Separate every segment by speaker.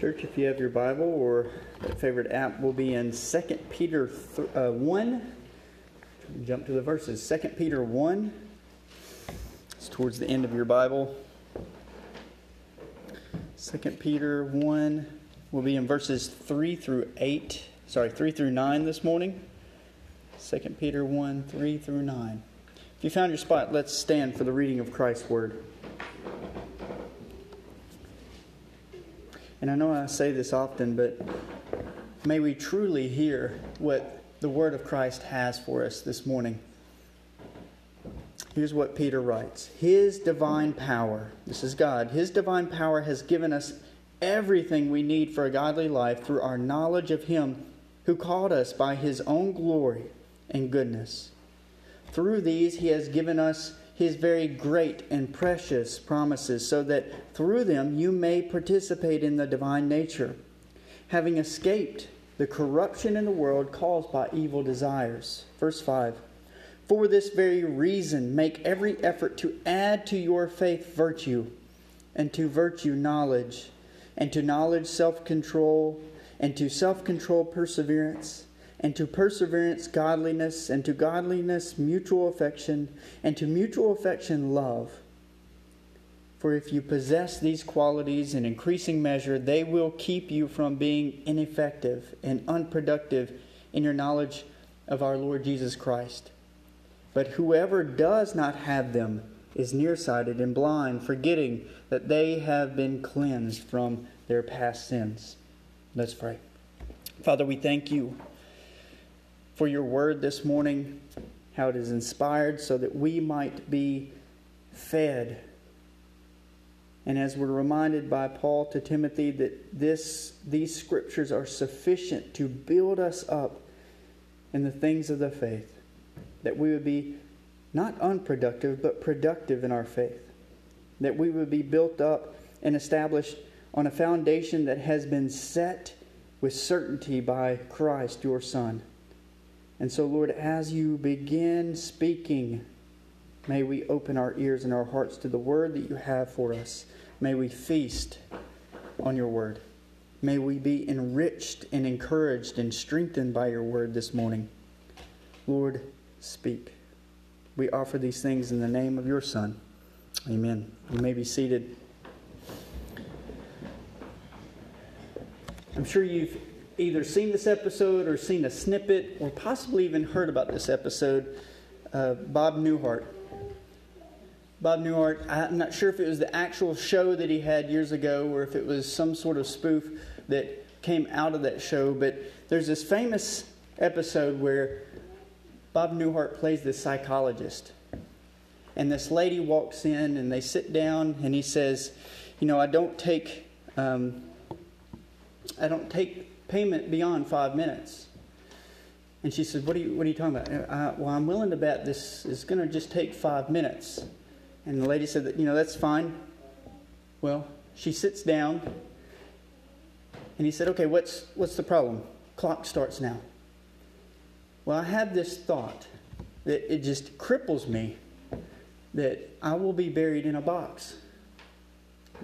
Speaker 1: Church, if you have your Bible or favorite app, will be in 2 Peter th- uh, 1. Jump to the verses. 2 Peter 1. It's towards the end of your Bible. 2 Peter 1 will be in verses 3 through 8. Sorry, 3 through 9 this morning. 2 Peter 1 3 through 9. If you found your spot, let's stand for the reading of Christ's Word. And I know I say this often, but may we truly hear what the Word of Christ has for us this morning. Here's what Peter writes His divine power, this is God, His divine power has given us everything we need for a godly life through our knowledge of Him who called us by His own glory and goodness. Through these, He has given us his very great and precious promises, so that through them you may participate in the divine nature, having escaped the corruption in the world caused by evil desires. Verse 5 For this very reason, make every effort to add to your faith virtue, and to virtue knowledge, and to knowledge self control, and to self control perseverance and to perseverance, godliness, and to godliness, mutual affection, and to mutual affection, love. For if you possess these qualities in increasing measure, they will keep you from being ineffective and unproductive in your knowledge of our Lord Jesus Christ. But whoever does not have them is nearsighted and blind, forgetting that they have been cleansed from their past sins. Let's pray. Father, we thank you for your word this morning, how it is inspired so that we might be fed. And as we're reminded by Paul to Timothy that this, these scriptures are sufficient to build us up in the things of the faith, that we would be not unproductive, but productive in our faith, that we would be built up and established on a foundation that has been set with certainty by Christ, your Son. And so, Lord, as you begin speaking, may we open our ears and our hearts to the word that you have for us. May we feast on your word. May we be enriched and encouraged and strengthened by your word this morning. Lord, speak. We offer these things in the name of your Son. Amen. You may be seated. I'm sure you've either seen this episode or seen a snippet or possibly even heard about this episode, uh, Bob Newhart. Bob Newhart, I'm not sure if it was the actual show that he had years ago or if it was some sort of spoof that came out of that show, but there's this famous episode where Bob Newhart plays this psychologist. And this lady walks in and they sit down and he says, You know, I don't take. Um, I don't take payment beyond five minutes. And she said, What are you, what are you talking about? Uh, well, I'm willing to bet this is going to just take five minutes. And the lady said, that, You know, that's fine. Well, she sits down. And he said, Okay, what's, what's the problem? Clock starts now. Well, I have this thought that it just cripples me that I will be buried in a box.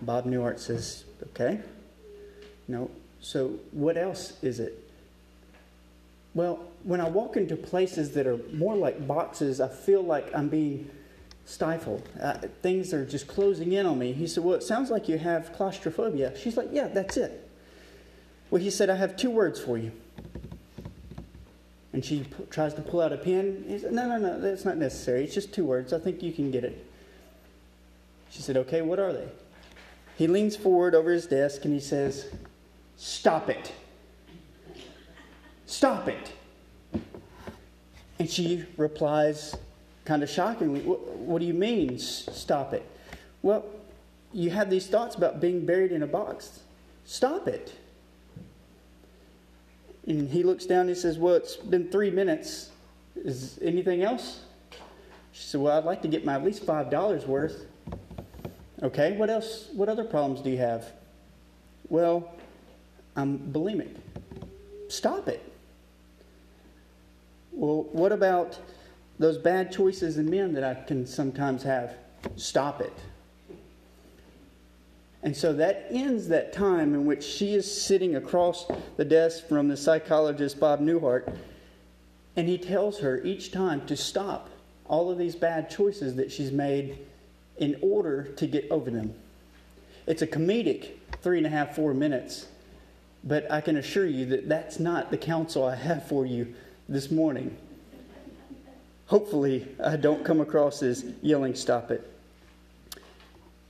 Speaker 1: Bob Newhart says, Okay. No, so, what else is it? Well, when I walk into places that are more like boxes, I feel like I'm being stifled. Uh, things are just closing in on me. He said, Well, it sounds like you have claustrophobia. She's like, Yeah, that's it. Well, he said, I have two words for you. And she p- tries to pull out a pen. He said, No, no, no, that's not necessary. It's just two words. I think you can get it. She said, Okay, what are they? He leans forward over his desk and he says, Stop it. Stop it. And she replies, kind of shockingly, What do you mean, stop it? Well, you have these thoughts about being buried in a box. Stop it. And he looks down and he says, Well, it's been three minutes. Is anything else? She said, Well, I'd like to get my at least $5 worth. Okay, what else? What other problems do you have? Well, I'm bulimic. Stop it. Well, what about those bad choices in men that I can sometimes have? Stop it. And so that ends that time in which she is sitting across the desk from the psychologist Bob Newhart, and he tells her each time to stop all of these bad choices that she's made in order to get over them. It's a comedic three and a half, four minutes, but I can assure you that that's not the counsel I have for you this morning. Hopefully, I don't come across as yelling, stop it.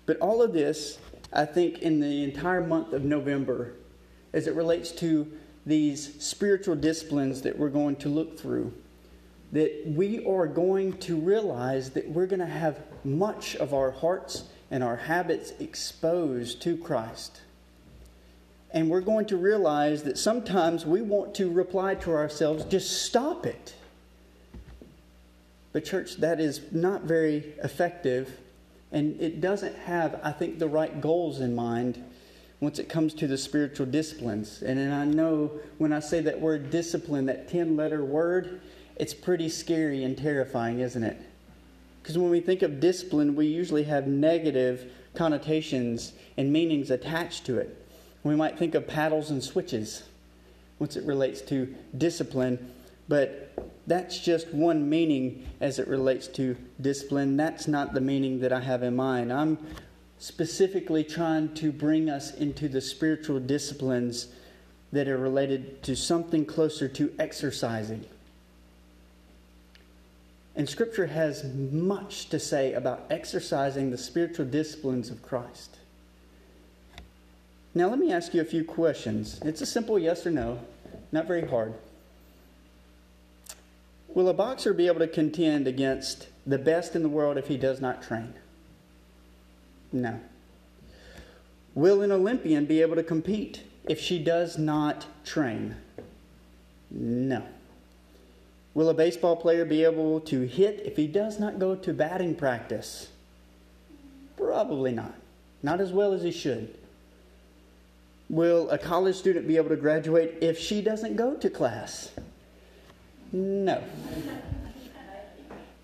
Speaker 1: But all of this, I think, in the entire month of November, as it relates to these spiritual disciplines that we're going to look through, that we are going to realize that we're going to have much of our hearts and our habits exposed to Christ. And we're going to realize that sometimes we want to reply to ourselves, just stop it. But, church, that is not very effective, and it doesn't have, I think, the right goals in mind once it comes to the spiritual disciplines. And, and I know when I say that word discipline, that 10 letter word, it's pretty scary and terrifying, isn't it? Because when we think of discipline, we usually have negative connotations and meanings attached to it. We might think of paddles and switches once it relates to discipline, but that's just one meaning as it relates to discipline. That's not the meaning that I have in mind. I'm specifically trying to bring us into the spiritual disciplines that are related to something closer to exercising. And Scripture has much to say about exercising the spiritual disciplines of Christ. Now, let me ask you a few questions. It's a simple yes or no, not very hard. Will a boxer be able to contend against the best in the world if he does not train? No. Will an Olympian be able to compete if she does not train? No. Will a baseball player be able to hit if he does not go to batting practice? Probably not. Not as well as he should. Will a college student be able to graduate if she doesn't go to class? No.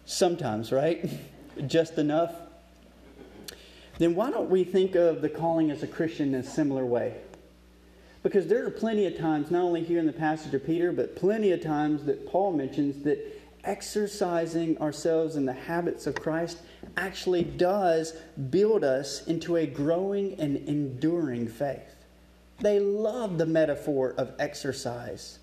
Speaker 1: Sometimes, right? Just enough. Then why don't we think of the calling as a Christian in a similar way? Because there are plenty of times, not only here in the passage of Peter, but plenty of times that Paul mentions that exercising ourselves in the habits of Christ actually does build us into a growing and enduring faith. They love the metaphor of exercise.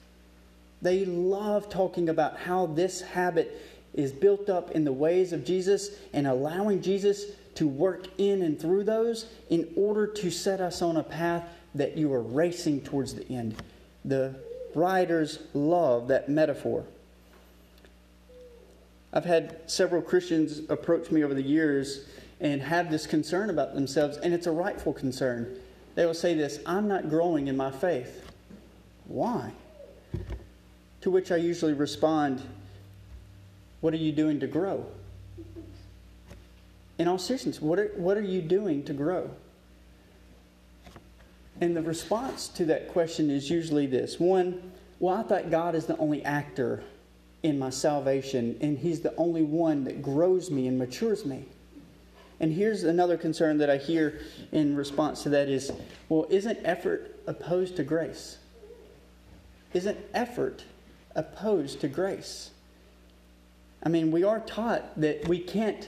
Speaker 1: They love talking about how this habit is built up in the ways of Jesus and allowing Jesus to work in and through those in order to set us on a path that you are racing towards the end. The writers love that metaphor. I've had several Christians approach me over the years and have this concern about themselves, and it's a rightful concern. They will say this I'm not growing in my faith. Why? To which I usually respond, What are you doing to grow? In all seriousness, what are, what are you doing to grow? And the response to that question is usually this one, well, I thought God is the only actor in my salvation, and He's the only one that grows me and matures me. And here's another concern that I hear in response to that is well, isn't effort opposed to grace? Isn't effort opposed to grace. I mean, we are taught that we can't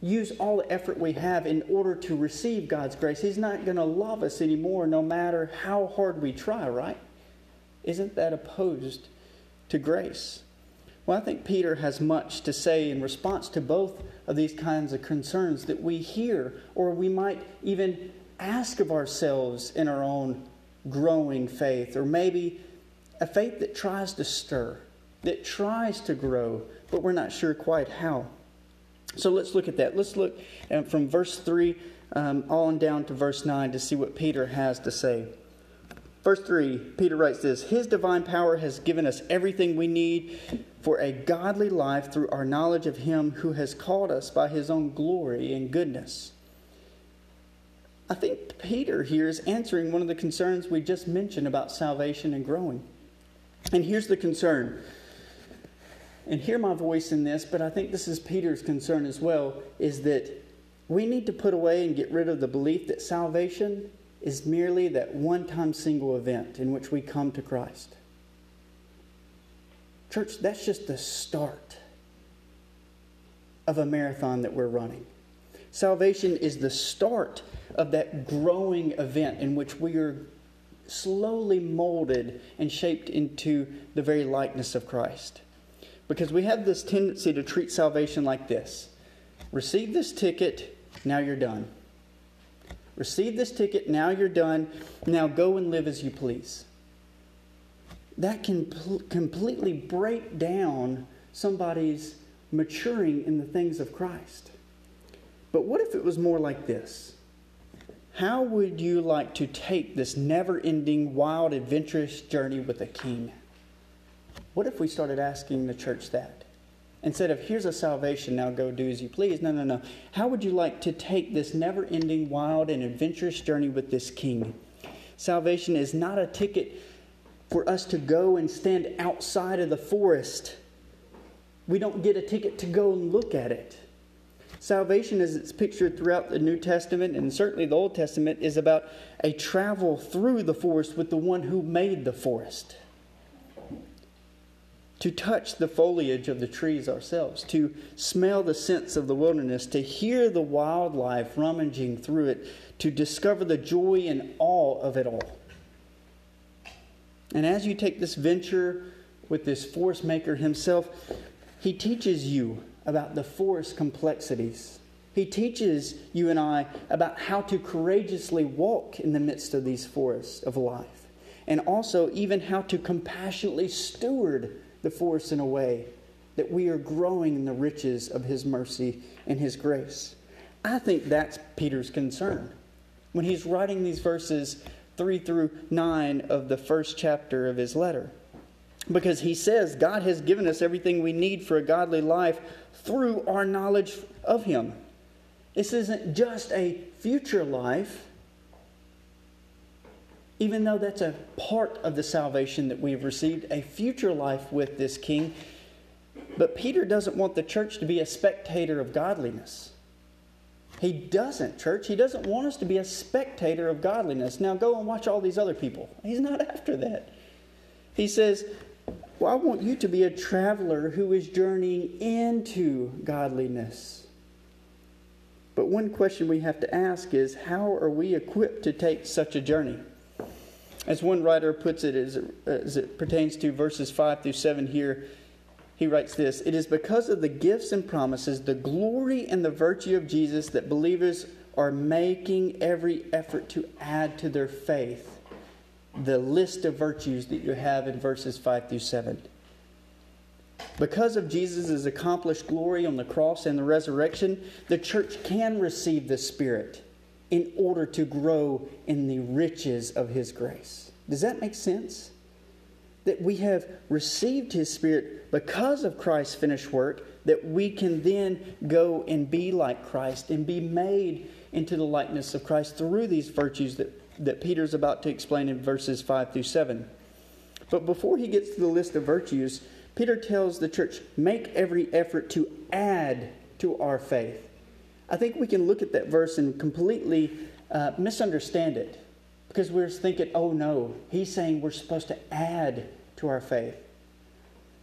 Speaker 1: use all the effort we have in order to receive God's grace. He's not going to love us anymore no matter how hard we try, right? Isn't that opposed to grace? Well, I think Peter has much to say in response to both of these kinds of concerns that we hear, or we might even ask of ourselves in our own growing faith, or maybe a faith that tries to stir, that tries to grow, but we're not sure quite how. So let's look at that. Let's look um, from verse 3 um, on down to verse 9 to see what Peter has to say. Verse 3, Peter writes this His divine power has given us everything we need for a godly life through our knowledge of Him who has called us by His own glory and goodness. I think Peter here is answering one of the concerns we just mentioned about salvation and growing. And here's the concern. And hear my voice in this, but I think this is Peter's concern as well is that we need to put away and get rid of the belief that salvation is merely that one time single event in which we come to Christ. Church, that's just the start of a marathon that we're running. Salvation is the start of that growing event in which we are slowly molded and shaped into the very likeness of Christ. Because we have this tendency to treat salvation like this receive this ticket, now you're done. Receive this ticket, now you're done. Now go and live as you please. That can pl- completely break down somebody's maturing in the things of Christ. But what if it was more like this? How would you like to take this never ending, wild, adventurous journey with a king? What if we started asking the church that? Instead of, here's a salvation, now go do as you please. No, no, no. How would you like to take this never ending, wild, and adventurous journey with this king? Salvation is not a ticket for us to go and stand outside of the forest. We don't get a ticket to go and look at it. Salvation, as it's pictured throughout the New Testament and certainly the Old Testament, is about a travel through the forest with the one who made the forest. To touch the foliage of the trees ourselves, to smell the scents of the wilderness, to hear the wildlife rummaging through it, to discover the joy and awe of it all. And as you take this venture with this forest maker himself, he teaches you about the forest complexities. He teaches you and I about how to courageously walk in the midst of these forests of life, and also even how to compassionately steward the forest in a way that we are growing in the riches of His mercy and His grace. I think that's Peter's concern. When he's writing these verses 3 through 9 of the first chapter of his letter, because he says God has given us everything we need for a godly life through our knowledge of Him. This isn't just a future life, even though that's a part of the salvation that we've received, a future life with this King. But Peter doesn't want the church to be a spectator of godliness. He doesn't, church. He doesn't want us to be a spectator of godliness. Now go and watch all these other people. He's not after that. He says, well, I want you to be a traveler who is journeying into godliness. But one question we have to ask is how are we equipped to take such a journey? As one writer puts it, as it, as it pertains to verses 5 through 7 here, he writes this It is because of the gifts and promises, the glory and the virtue of Jesus, that believers are making every effort to add to their faith the list of virtues that you have in verses 5 through 7. Because of Jesus' accomplished glory on the cross and the resurrection, the church can receive the Spirit in order to grow in the riches of His grace. Does that make sense? That we have received His Spirit because of Christ's finished work, that we can then go and be like Christ and be made into the likeness of Christ through these virtues that that Peter's about to explain in verses 5 through 7. But before he gets to the list of virtues, Peter tells the church, make every effort to add to our faith. I think we can look at that verse and completely uh, misunderstand it because we're thinking, oh no, he's saying we're supposed to add to our faith.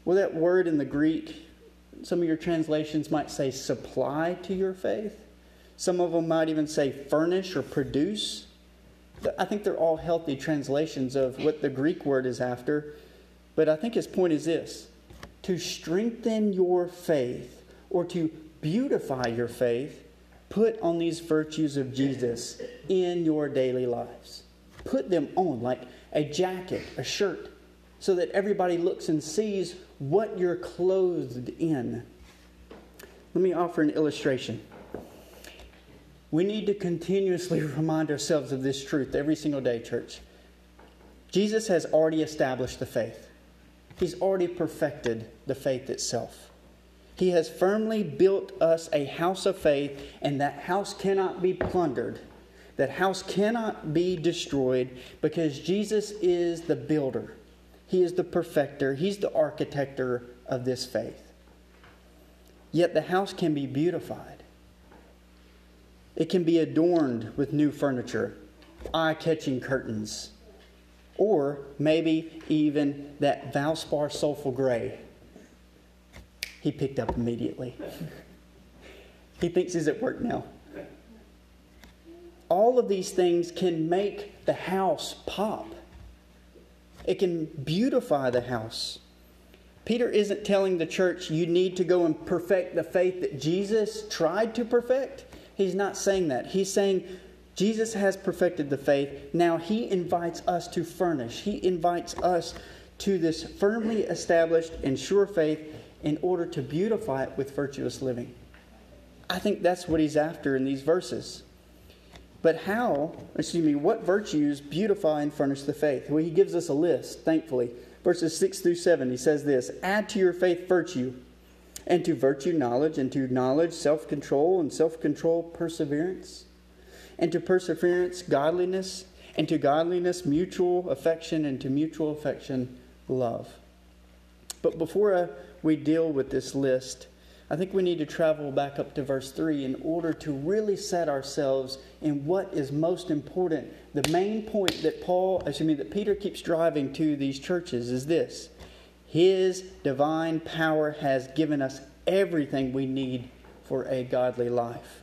Speaker 1: Well, that word in the Greek, some of your translations might say supply to your faith. Some of them might even say furnish or produce. I think they're all healthy translations of what the Greek word is after. But I think his point is this to strengthen your faith or to beautify your faith, put on these virtues of Jesus in your daily lives. Put them on like a jacket, a shirt, so that everybody looks and sees what you're clothed in. Let me offer an illustration. We need to continuously remind ourselves of this truth every single day, church. Jesus has already established the faith, He's already perfected the faith itself. He has firmly built us a house of faith, and that house cannot be plundered. That house cannot be destroyed because Jesus is the builder. He is the perfecter. He's the architector of this faith. Yet the house can be beautified. It can be adorned with new furniture, eye catching curtains, or maybe even that Valspar Soulful Gray he picked up immediately. he thinks he's at work now. All of these things can make the house pop. It can beautify the house. Peter isn't telling the church you need to go and perfect the faith that Jesus tried to perfect. He's not saying that. He's saying Jesus has perfected the faith. Now he invites us to furnish, he invites us to this firmly established and sure faith in order to beautify it with virtuous living. I think that's what he's after in these verses. But how, excuse me, what virtues beautify and furnish the faith? Well, he gives us a list, thankfully. Verses 6 through 7, he says this Add to your faith virtue, and to virtue knowledge, and to knowledge self control, and self control perseverance, and to perseverance godliness, and to godliness mutual affection, and to mutual affection love. But before I, we deal with this list, I think we need to travel back up to verse 3 in order to really set ourselves in what is most important. The main point that Paul, excuse me, that Peter keeps driving to these churches is this His divine power has given us everything we need for a godly life.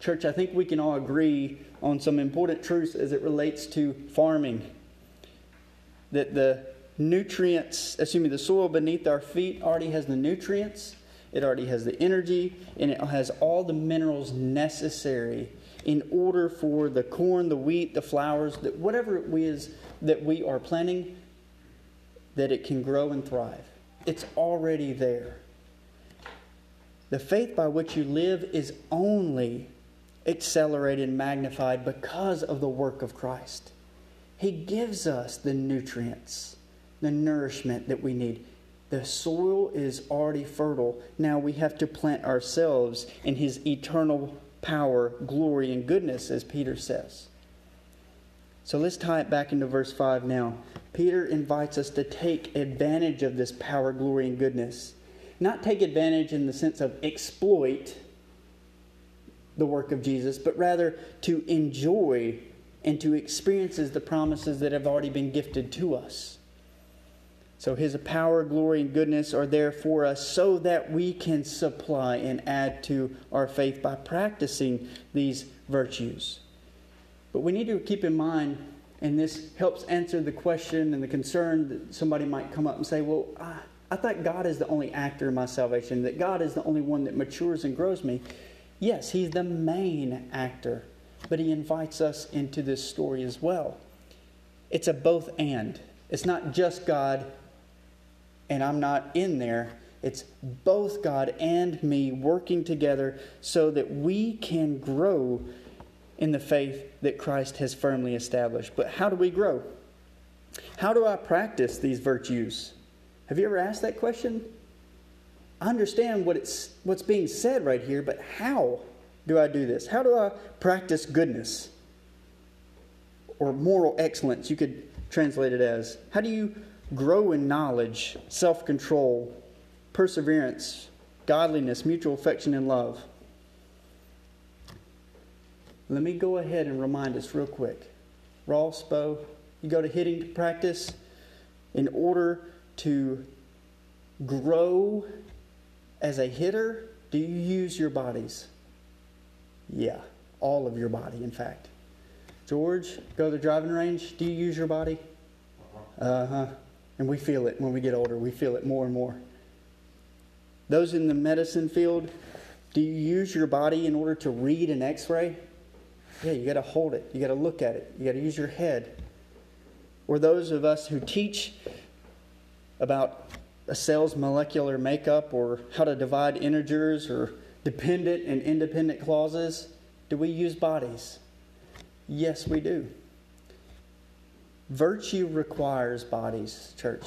Speaker 1: Church, I think we can all agree on some important truths as it relates to farming. That the nutrients, excuse me, the soil beneath our feet already has the nutrients it already has the energy, and it has all the minerals necessary in order for the corn, the wheat, the flowers, that whatever it is that we are planting, that it can grow and thrive. It's already there. The faith by which you live is only accelerated and magnified because of the work of Christ. He gives us the nutrients, the nourishment that we need. The soil is already fertile. Now we have to plant ourselves in His eternal power, glory, and goodness, as Peter says. So let's tie it back into verse 5 now. Peter invites us to take advantage of this power, glory, and goodness. Not take advantage in the sense of exploit the work of Jesus, but rather to enjoy and to experience the promises that have already been gifted to us. So his power, glory, and goodness are there for us so that we can supply and add to our faith by practicing these virtues. But we need to keep in mind, and this helps answer the question and the concern that somebody might come up and say, Well, I, I thought God is the only actor in my salvation, that God is the only one that matures and grows me. Yes, He's the main actor, but He invites us into this story as well. It's a both and. It's not just God and I'm not in there. It's both God and me working together so that we can grow in the faith that Christ has firmly established. But how do we grow? How do I practice these virtues? Have you ever asked that question? I understand what it's, what's being said right here, but how do I do this? How do I practice goodness? Or moral excellence, you could translate it as. How do you grow in knowledge, self control, perseverance, godliness, mutual affection, and love. Let me go ahead and remind us real quick. Ross, Bo, you go to hitting practice in order to grow as a hitter. Do you use your bodies? Yeah, all of your body, in fact. George, go to the driving range. Do you use your body? Uh huh. And we feel it when we get older, we feel it more and more. Those in the medicine field, do you use your body in order to read an x ray? Yeah, you got to hold it, you got to look at it, you got to use your head. Or those of us who teach about a cell's molecular makeup or how to divide integers or dependent and independent clauses, do we use bodies? Yes, we do. Virtue requires bodies, church.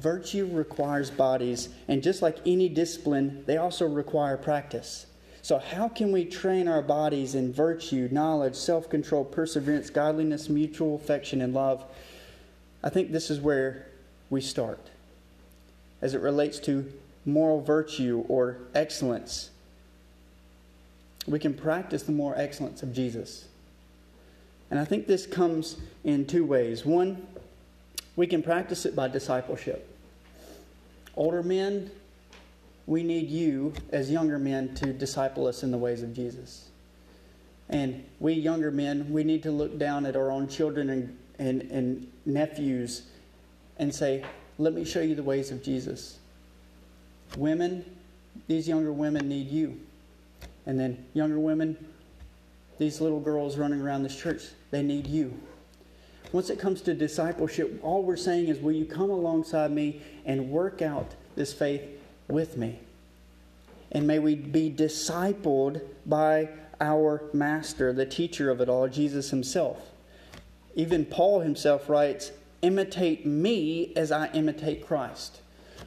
Speaker 1: Virtue requires bodies, and just like any discipline, they also require practice. So, how can we train our bodies in virtue, knowledge, self control, perseverance, godliness, mutual affection, and love? I think this is where we start as it relates to moral virtue or excellence. we can practice the moral excellence of Jesus. And I think this comes in two ways. One, we can practice it by discipleship. Older men, we need you as younger men to disciple us in the ways of Jesus. And we younger men, we need to look down at our own children and, and, and nephews and say, let me show you the ways of Jesus. Women, these younger women need you. And then younger women, these little girls running around this church, they need you. Once it comes to discipleship, all we're saying is, will you come alongside me and work out this faith with me? And may we be discipled by our master, the teacher of it all, Jesus himself. Even Paul himself writes, imitate me as I imitate Christ.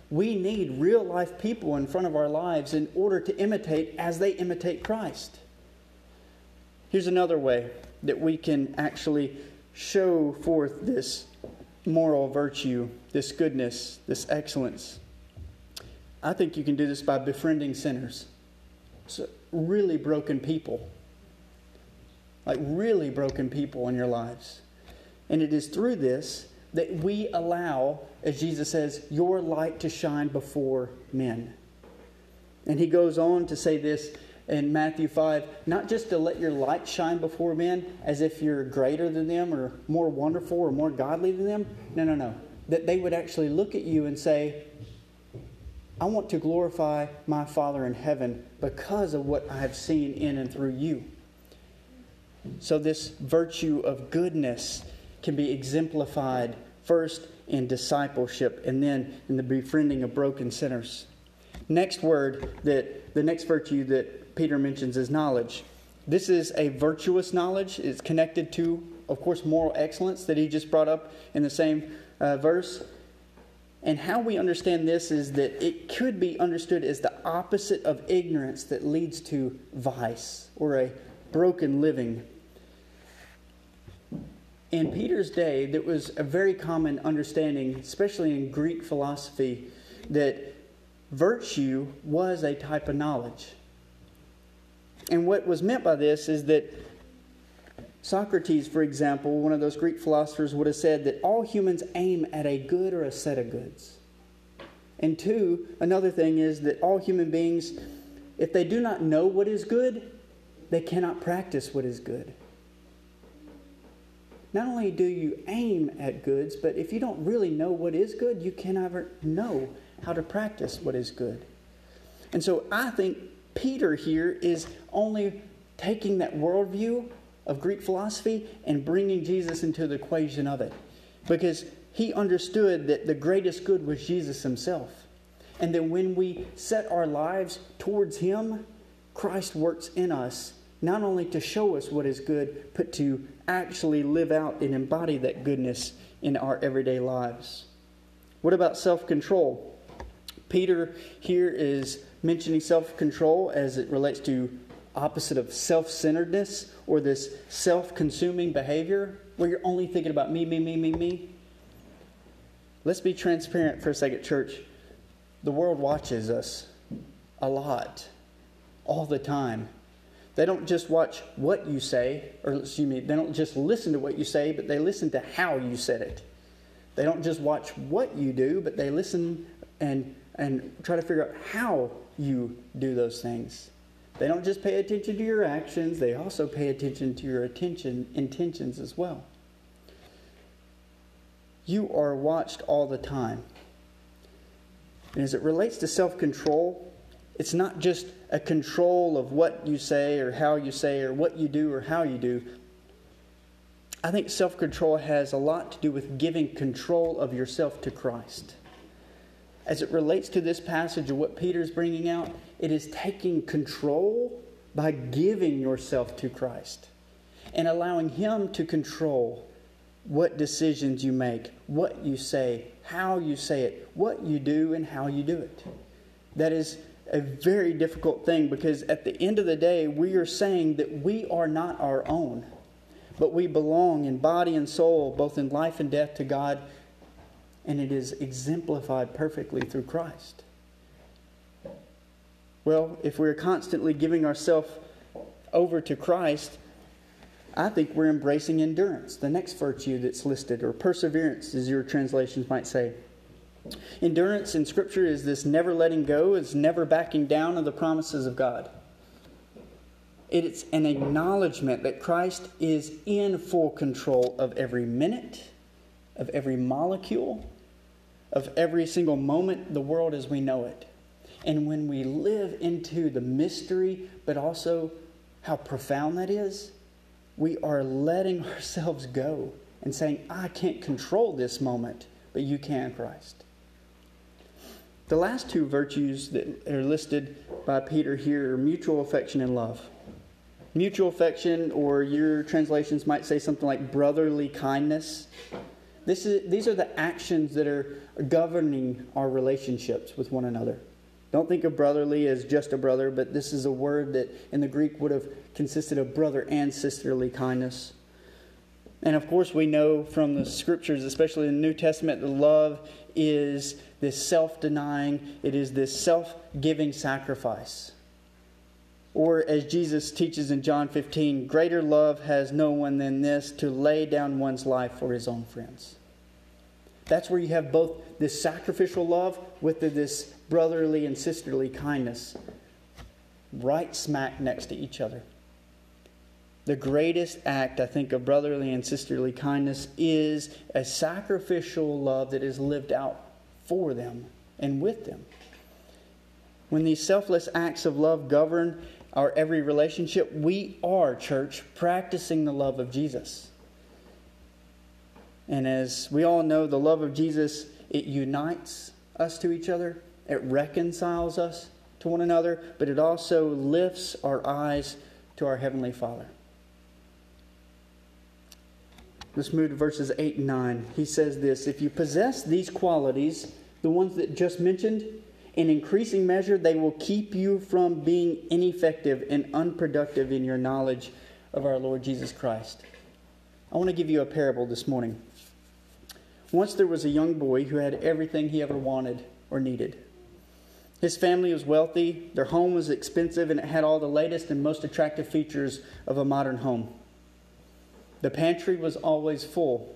Speaker 1: We need real life people in front of our lives in order to imitate as they imitate Christ. Here's another way that we can actually show forth this moral virtue, this goodness, this excellence. I think you can do this by befriending sinners. So really broken people. Like really broken people in your lives. And it is through this that we allow, as Jesus says, your light to shine before men. And he goes on to say this in Matthew 5 not just to let your light shine before men as if you're greater than them or more wonderful or more godly than them. No, no, no. That they would actually look at you and say, I want to glorify my Father in heaven because of what I have seen in and through you. So, this virtue of goodness can be exemplified first in discipleship and then in the befriending of broken sinners. Next word that the next virtue that Peter mentions is knowledge. This is a virtuous knowledge. It's connected to, of course, moral excellence that he just brought up in the same uh, verse. And how we understand this is that it could be understood as the opposite of ignorance that leads to vice or a broken living in Peter's day, there was a very common understanding, especially in Greek philosophy, that virtue was a type of knowledge. And what was meant by this is that Socrates, for example, one of those Greek philosophers, would have said that all humans aim at a good or a set of goods. And two, another thing is that all human beings, if they do not know what is good, they cannot practice what is good not only do you aim at goods, but if you don't really know what is good, you can never know how to practice what is good. And so I think Peter here is only taking that worldview of Greek philosophy and bringing Jesus into the equation of it. Because he understood that the greatest good was Jesus himself. And that when we set our lives towards him, Christ works in us not only to show us what is good, but to actually live out and embody that goodness in our everyday lives. What about self control? Peter here is mentioning self control as it relates to opposite of self centeredness or this self consuming behavior where you're only thinking about me, me, me, me, me. Let's be transparent for a second, church. The world watches us a lot, all the time. They don't just watch what you say, or excuse me, they don't just listen to what you say, but they listen to how you said it. They don't just watch what you do, but they listen and, and try to figure out how you do those things. They don't just pay attention to your actions, they also pay attention to your attention intentions as well. You are watched all the time. And as it relates to self control, it's not just a control of what you say or how you say or what you do or how you do. I think self control has a lot to do with giving control of yourself to Christ. As it relates to this passage of what Peter's bringing out, it is taking control by giving yourself to Christ and allowing Him to control what decisions you make, what you say, how you say it, what you do, and how you do it. That is a very difficult thing because at the end of the day, we are saying that we are not our own, but we belong in body and soul, both in life and death, to God, and it is exemplified perfectly through Christ. Well, if we're constantly giving ourselves over to Christ, I think we're embracing endurance, the next virtue that's listed, or perseverance, as your translations might say. Endurance in Scripture is this never letting go, is never backing down of the promises of God. It's an acknowledgement that Christ is in full control of every minute, of every molecule, of every single moment, the world as we know it. And when we live into the mystery, but also how profound that is, we are letting ourselves go and saying, I can't control this moment, but you can, Christ. The last two virtues that are listed by Peter here are mutual affection and love. Mutual affection, or your translations might say something like brotherly kindness. This is, these are the actions that are governing our relationships with one another. Don't think of brotherly as just a brother, but this is a word that in the Greek would have consisted of brother and sisterly kindness. And of course, we know from the scriptures, especially in the New Testament, that love is this self denying, it is this self giving sacrifice. Or as Jesus teaches in John 15, greater love has no one than this to lay down one's life for his own friends. That's where you have both this sacrificial love with this brotherly and sisterly kindness right smack next to each other. The greatest act, I think, of brotherly and sisterly kindness is a sacrificial love that is lived out for them and with them. When these selfless acts of love govern our every relationship, we are, church, practicing the love of Jesus. And as we all know, the love of Jesus, it unites us to each other, it reconciles us to one another, but it also lifts our eyes to our Heavenly Father. Let's move to verses 8 and 9. He says this If you possess these qualities, the ones that just mentioned, in increasing measure, they will keep you from being ineffective and unproductive in your knowledge of our Lord Jesus Christ. I want to give you a parable this morning. Once there was a young boy who had everything he ever wanted or needed. His family was wealthy, their home was expensive, and it had all the latest and most attractive features of a modern home. The pantry was always full.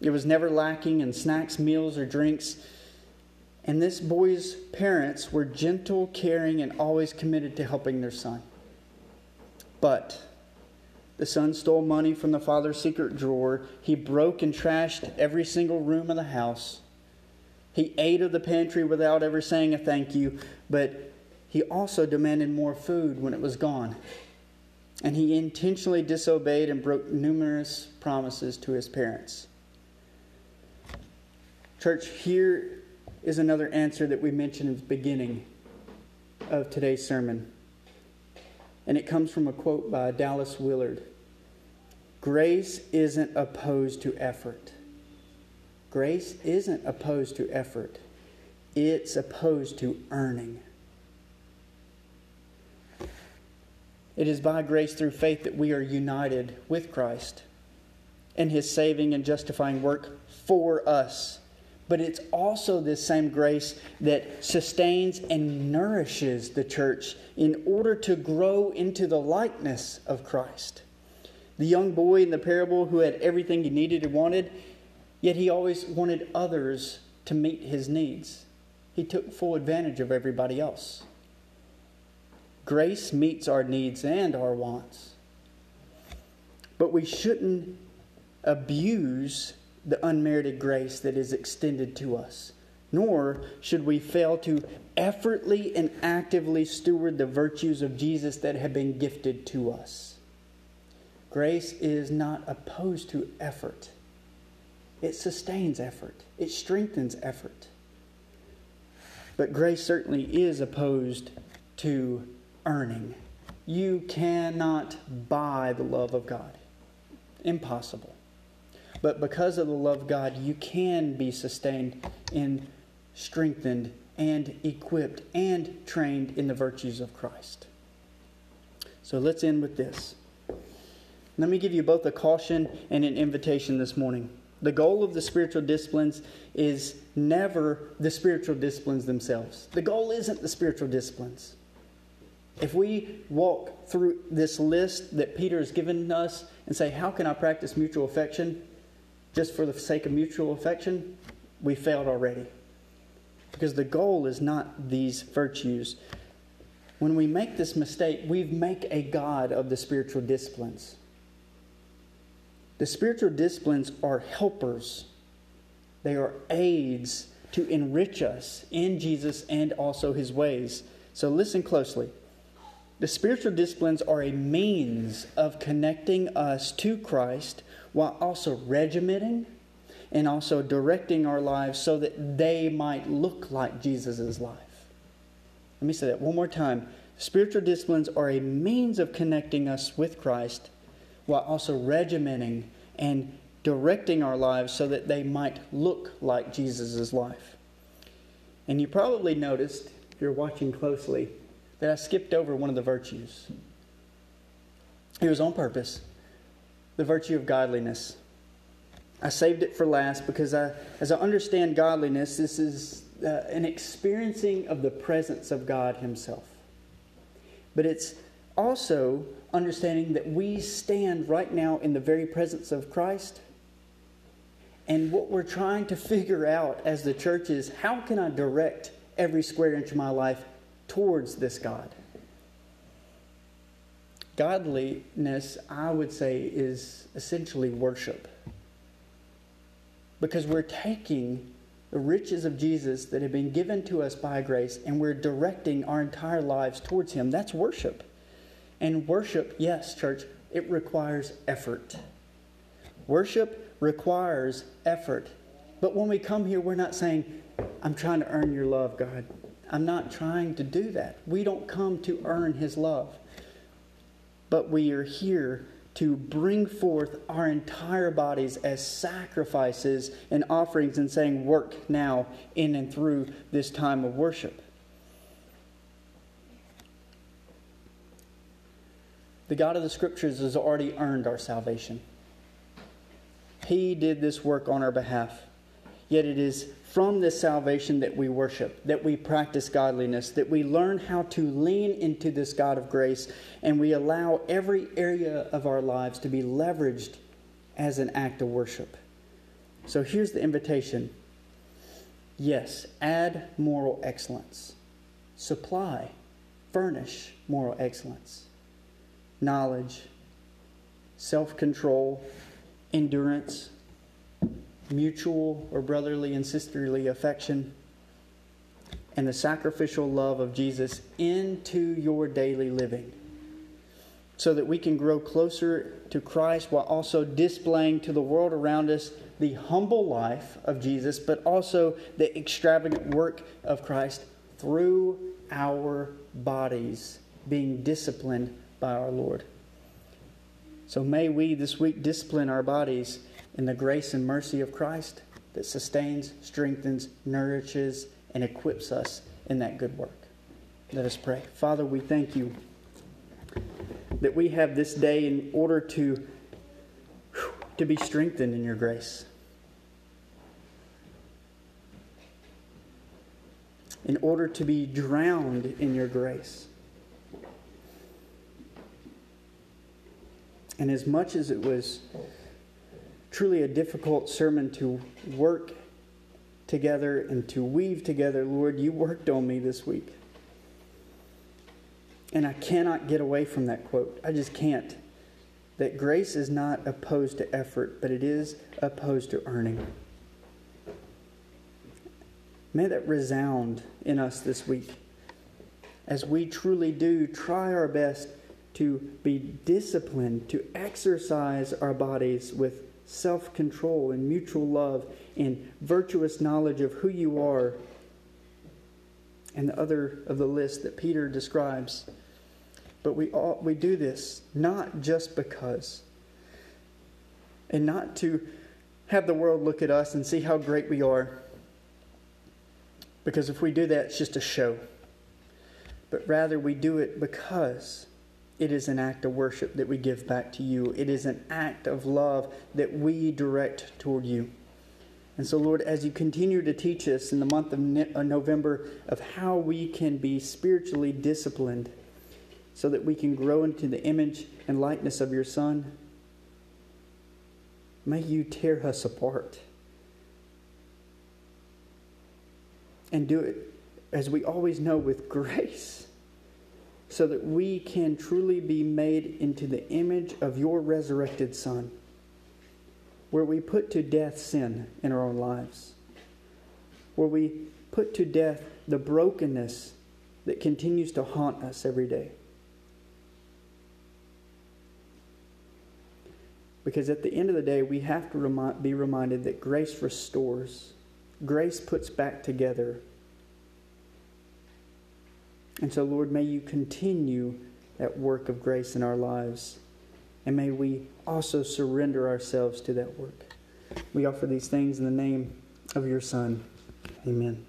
Speaker 1: It was never lacking in snacks, meals, or drinks. And this boy's parents were gentle, caring, and always committed to helping their son. But the son stole money from the father's secret drawer. He broke and trashed every single room of the house. He ate of the pantry without ever saying a thank you, but he also demanded more food when it was gone. And he intentionally disobeyed and broke numerous promises to his parents. Church, here is another answer that we mentioned at the beginning of today's sermon. And it comes from a quote by Dallas Willard Grace isn't opposed to effort. Grace isn't opposed to effort, it's opposed to earning. It is by grace through faith that we are united with Christ and his saving and justifying work for us. But it's also this same grace that sustains and nourishes the church in order to grow into the likeness of Christ. The young boy in the parable who had everything he needed and wanted, yet he always wanted others to meet his needs. He took full advantage of everybody else. Grace meets our needs and our wants. But we shouldn't abuse the unmerited grace that is extended to us, nor should we fail to effortly and actively steward the virtues of Jesus that have been gifted to us. Grace is not opposed to effort. It sustains effort. It strengthens effort. But grace certainly is opposed to earning. You cannot buy the love of God. Impossible. But because of the love of God, you can be sustained and strengthened and equipped and trained in the virtues of Christ. So let's end with this. Let me give you both a caution and an invitation this morning. The goal of the spiritual disciplines is never the spiritual disciplines themselves. The goal isn't the spiritual disciplines. If we walk through this list that Peter has given us and say, How can I practice mutual affection? Just for the sake of mutual affection, we failed already. Because the goal is not these virtues. When we make this mistake, we make a God of the spiritual disciplines. The spiritual disciplines are helpers, they are aids to enrich us in Jesus and also his ways. So listen closely. The spiritual disciplines are a means of connecting us to Christ while also regimenting and also directing our lives so that they might look like Jesus' life. Let me say that one more time. Spiritual disciplines are a means of connecting us with Christ while also regimenting and directing our lives so that they might look like Jesus' life. And you probably noticed, if you're watching closely, that I skipped over one of the virtues. It was on purpose the virtue of godliness. I saved it for last because I, as I understand godliness, this is uh, an experiencing of the presence of God Himself. But it's also understanding that we stand right now in the very presence of Christ. And what we're trying to figure out as the church is how can I direct every square inch of my life towards this God. Godliness, I would say, is essentially worship. Because we're taking the riches of Jesus that have been given to us by grace and we're directing our entire lives towards Him. That's worship. And worship, yes, church, it requires effort. Worship requires effort. But when we come here, we're not saying, I'm trying to earn your love, God. I'm not trying to do that. We don't come to earn His love, but we are here to bring forth our entire bodies as sacrifices and offerings and saying, Work now in and through this time of worship. The God of the Scriptures has already earned our salvation. He did this work on our behalf. Yet it is from this salvation that we worship, that we practice godliness, that we learn how to lean into this God of grace, and we allow every area of our lives to be leveraged as an act of worship. So here's the invitation. Yes, add moral excellence, supply, furnish moral excellence, knowledge, self control, endurance mutual or brotherly and sisterly affection, and the sacrificial love of Jesus into your daily living so that we can grow closer to Christ while also displaying to the world around us the humble life of Jesus, but also the extravagant work of Christ through our bodies being disciplined by our Lord. So may we this week discipline our bodies in the grace and mercy of Christ that sustains, strengthens, nourishes, and equips us in that good work. Let us pray. Father, we thank you that we have this day in order to, to be strengthened in your grace. In order to be drowned in your grace. And as much as it was truly a difficult sermon to work together and to weave together. Lord, you worked on me this week. And I cannot get away from that quote. I just can't. That grace is not opposed to effort, but it is opposed to earning. May that resound in us this week as we truly do try our best to be disciplined, to exercise our bodies with self control and mutual love and virtuous knowledge of who you are, and the other of the list that Peter describes. But we, all, we do this not just because, and not to have the world look at us and see how great we are. Because if we do that, it's just a show. But rather, we do it because it is an act of worship that we give back to you. It is an act of love that we direct toward you. And so, Lord, as you continue to teach us in the month of uh, November of how we can be spiritually disciplined, so that we can grow into the image and likeness of your Son. May you tear us apart. And do it, as we always know, with grace, so that we can truly be made into the image of your resurrected Son, where we put to death sin in our own lives, where we put to death the brokenness that continues to haunt us every day. Because at the end of the day, we have to be reminded that grace restores, grace puts back together. And so, Lord, may you continue that work of grace in our lives. And may we also surrender ourselves to that work. We offer these things in the name of your Son. Amen.